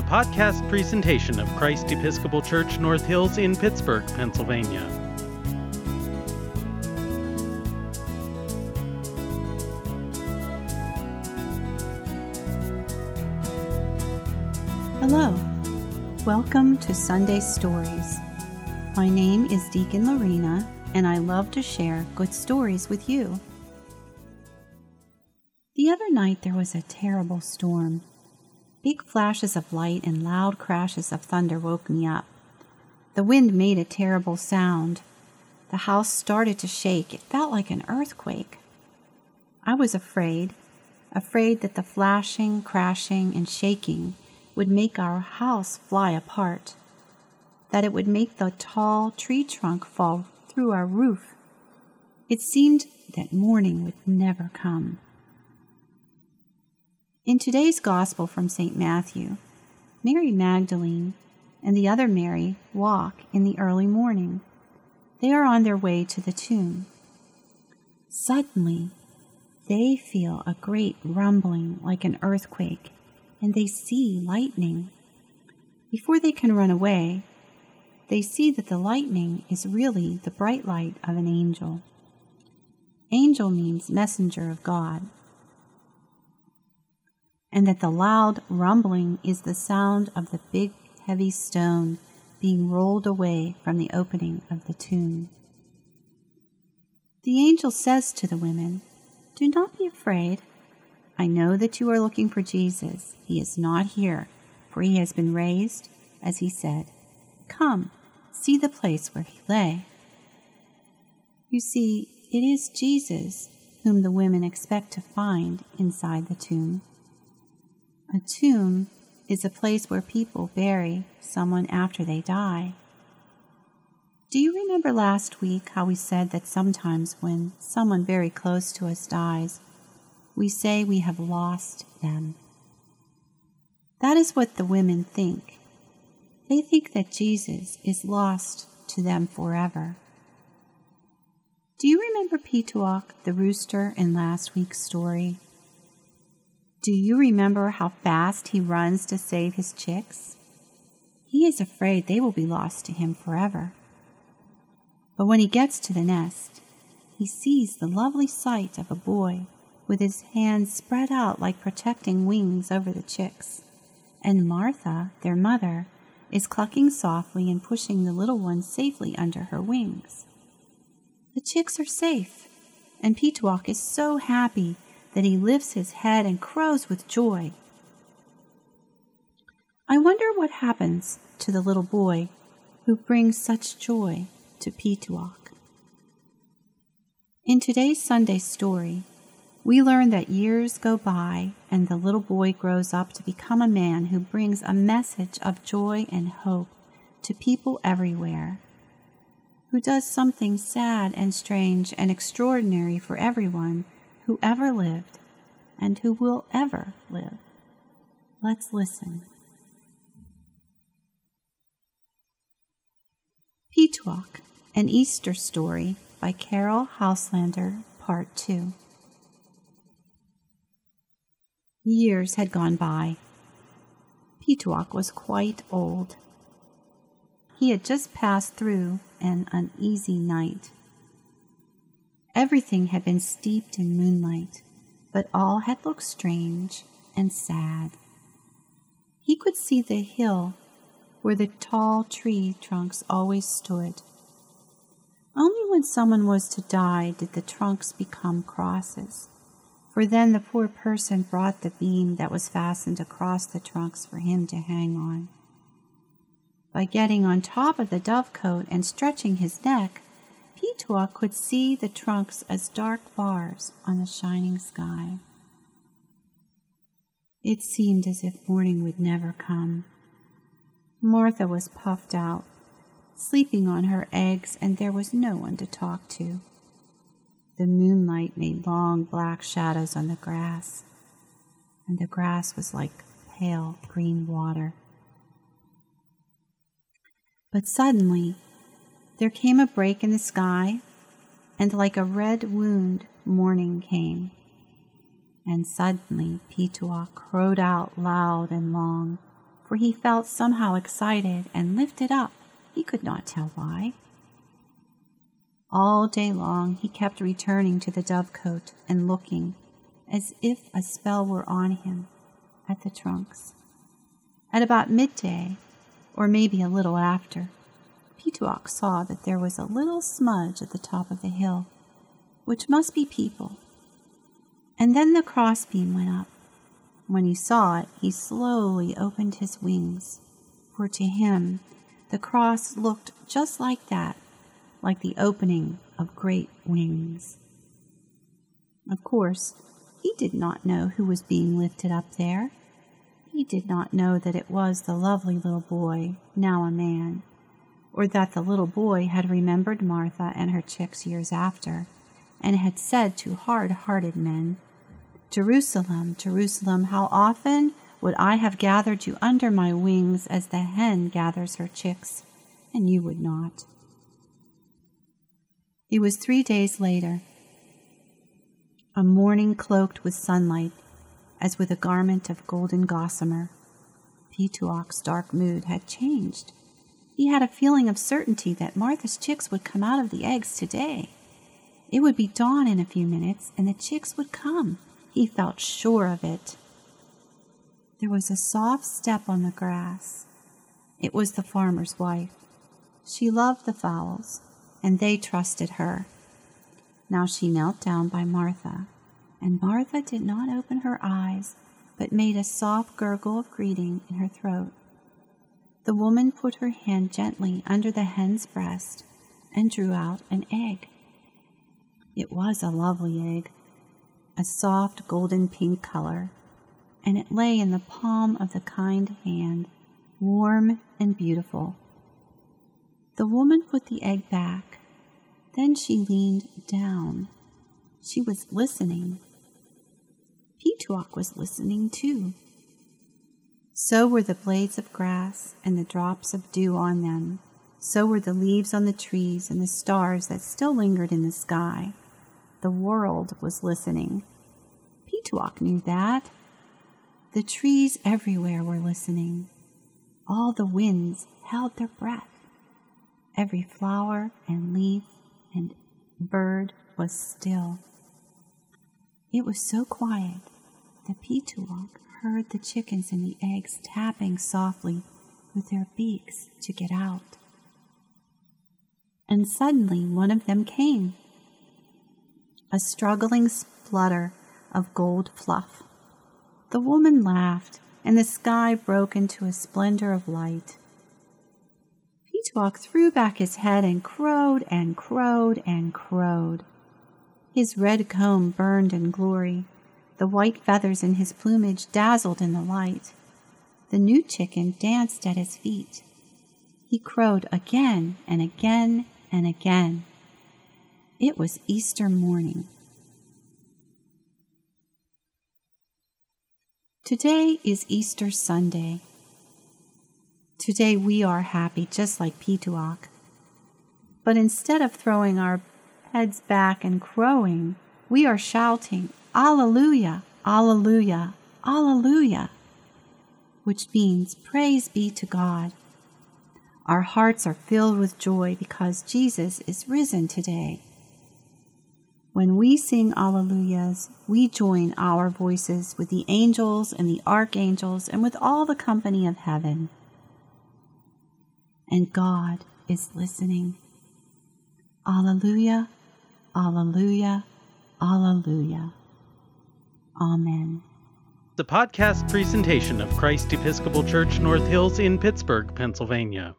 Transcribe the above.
a podcast presentation of Christ Episcopal Church North Hills in Pittsburgh, Pennsylvania. Hello. Welcome to Sunday Stories. My name is Deacon Lorena, and I love to share good stories with you. The other night there was a terrible storm. Big flashes of light and loud crashes of thunder woke me up. The wind made a terrible sound. The house started to shake. It felt like an earthquake. I was afraid, afraid that the flashing, crashing, and shaking would make our house fly apart, that it would make the tall tree trunk fall through our roof. It seemed that morning would never come. In today's Gospel from St. Matthew, Mary Magdalene and the other Mary walk in the early morning. They are on their way to the tomb. Suddenly, they feel a great rumbling like an earthquake, and they see lightning. Before they can run away, they see that the lightning is really the bright light of an angel. Angel means messenger of God and that the loud rumbling is the sound of the big heavy stone being rolled away from the opening of the tomb. The angel says to the women, Do not be afraid. I know that you are looking for Jesus. He is not here, for he has been raised, as he said. Come, see the place where he lay. You see, it is Jesus whom the women expect to find inside the tomb. A tomb is a place where people bury someone after they die. Do you remember last week how we said that sometimes when someone very close to us dies, we say we have lost them? That is what the women think. They think that Jesus is lost to them forever. Do you remember Petook, the rooster, in last week's story? Do you remember how fast he runs to save his chicks? He is afraid they will be lost to him forever. But when he gets to the nest, he sees the lovely sight of a boy with his hands spread out like protecting wings over the chicks. And Martha, their mother, is clucking softly and pushing the little ones safely under her wings. The chicks are safe, and Petook is so happy that he lifts his head and crows with joy. I wonder what happens to the little boy who brings such joy to Petook. In today's Sunday story, we learn that years go by and the little boy grows up to become a man who brings a message of joy and hope to people everywhere, who does something sad and strange and extraordinary for everyone who ever lived and who will ever live. Let's listen. Petook, an Easter Story by Caryll Houselander, Part 2. Years had gone by. Petook was quite old. He had just passed through an uneasy night. Everything had been steeped in moonlight, but all had looked strange and sad. He could see the hill where the tall tree trunks always stood. Only when someone was to die did the trunks become crosses, for then the poor person brought the beam that was fastened across the trunks for him to hang on. By getting on top of the dovecote and stretching his neck, Petook could see the trunks as dark bars on the shining sky. It seemed as if morning would never come. Martha was puffed out, sleeping on her eggs, and there was no one to talk to. The moonlight made long black shadows on the grass, and the grass was like pale green water. But suddenly there came a break in the sky, and like a red wound, morning came. And suddenly Petook crowed out loud and long, for he felt somehow excited and lifted up. He could not tell why. All day long he kept returning to the dovecote and looking, as if a spell were on him, at the trunks. At about midday, or maybe a little after, Petook saw that there was a little smudge at the top of the hill, which must be people. And then the crossbeam went up. When he saw it, he slowly opened his wings, for to him the cross looked just like that, like the opening of great wings. Of course, he did not know who was being lifted up there. He did not know that it was the lovely little boy, now a man, or that the little boy had remembered Martha and her chicks years after, and had said to hard hearted men, Jerusalem, Jerusalem, how often would I have gathered you under my wings as the hen gathers her chicks, and you would not. It was three days later, a morning cloaked with sunlight, as with a garment of golden gossamer. Petook's dark mood had changed. He had a feeling of certainty that Martha's chicks would come out of the eggs today. It would be dawn in a few minutes, and the chicks would come. He felt sure of it. There was a soft step on the grass. It was the farmer's wife. She loved the fowls, and they trusted her. Now she knelt down by Martha, and Martha did not open her eyes, but made a soft gurgle of greeting in her throat. The woman put her hand gently under the hen's breast and drew out an egg. It was a lovely egg, a soft golden pink color, and it lay in the palm of the kind hand, warm and beautiful. The woman put the egg back. Then she leaned down. She was listening. Petook was listening too. So were the blades of grass and the drops of dew on them. So were the leaves on the trees and the stars that still lingered in the sky. The world was listening. Petook knew that. The trees everywhere were listening. All the winds held their breath. Every flower and leaf and bird was still. It was so quiet that Petook heard the chickens and the eggs tapping softly with their beaks to get out. And suddenly one of them came. A struggling splutter of gold fluff. The woman laughed, and the sky broke into a splendor of light. Petook threw back his head and crowed and crowed and crowed. His red comb burned in glory, the white feathers in his plumage dazzled in the light. The new chicken danced at his feet. He crowed again and again and again. It was Easter morning. Today is Easter Sunday. Today we are happy just like Petook. But instead of throwing our heads back and crowing, we are shouting, Alleluia, Alleluia, Alleluia, which means praise be to God. Our hearts are filled with joy because Jesus is risen today. When we sing Alleluias, we join our voices with the angels and the archangels and with all the company of heaven. And God is listening. Alleluia, Alleluia, Alleluia. Amen. The podcast presentation of Christ Episcopal Church North Hills in Pittsburgh, Pennsylvania.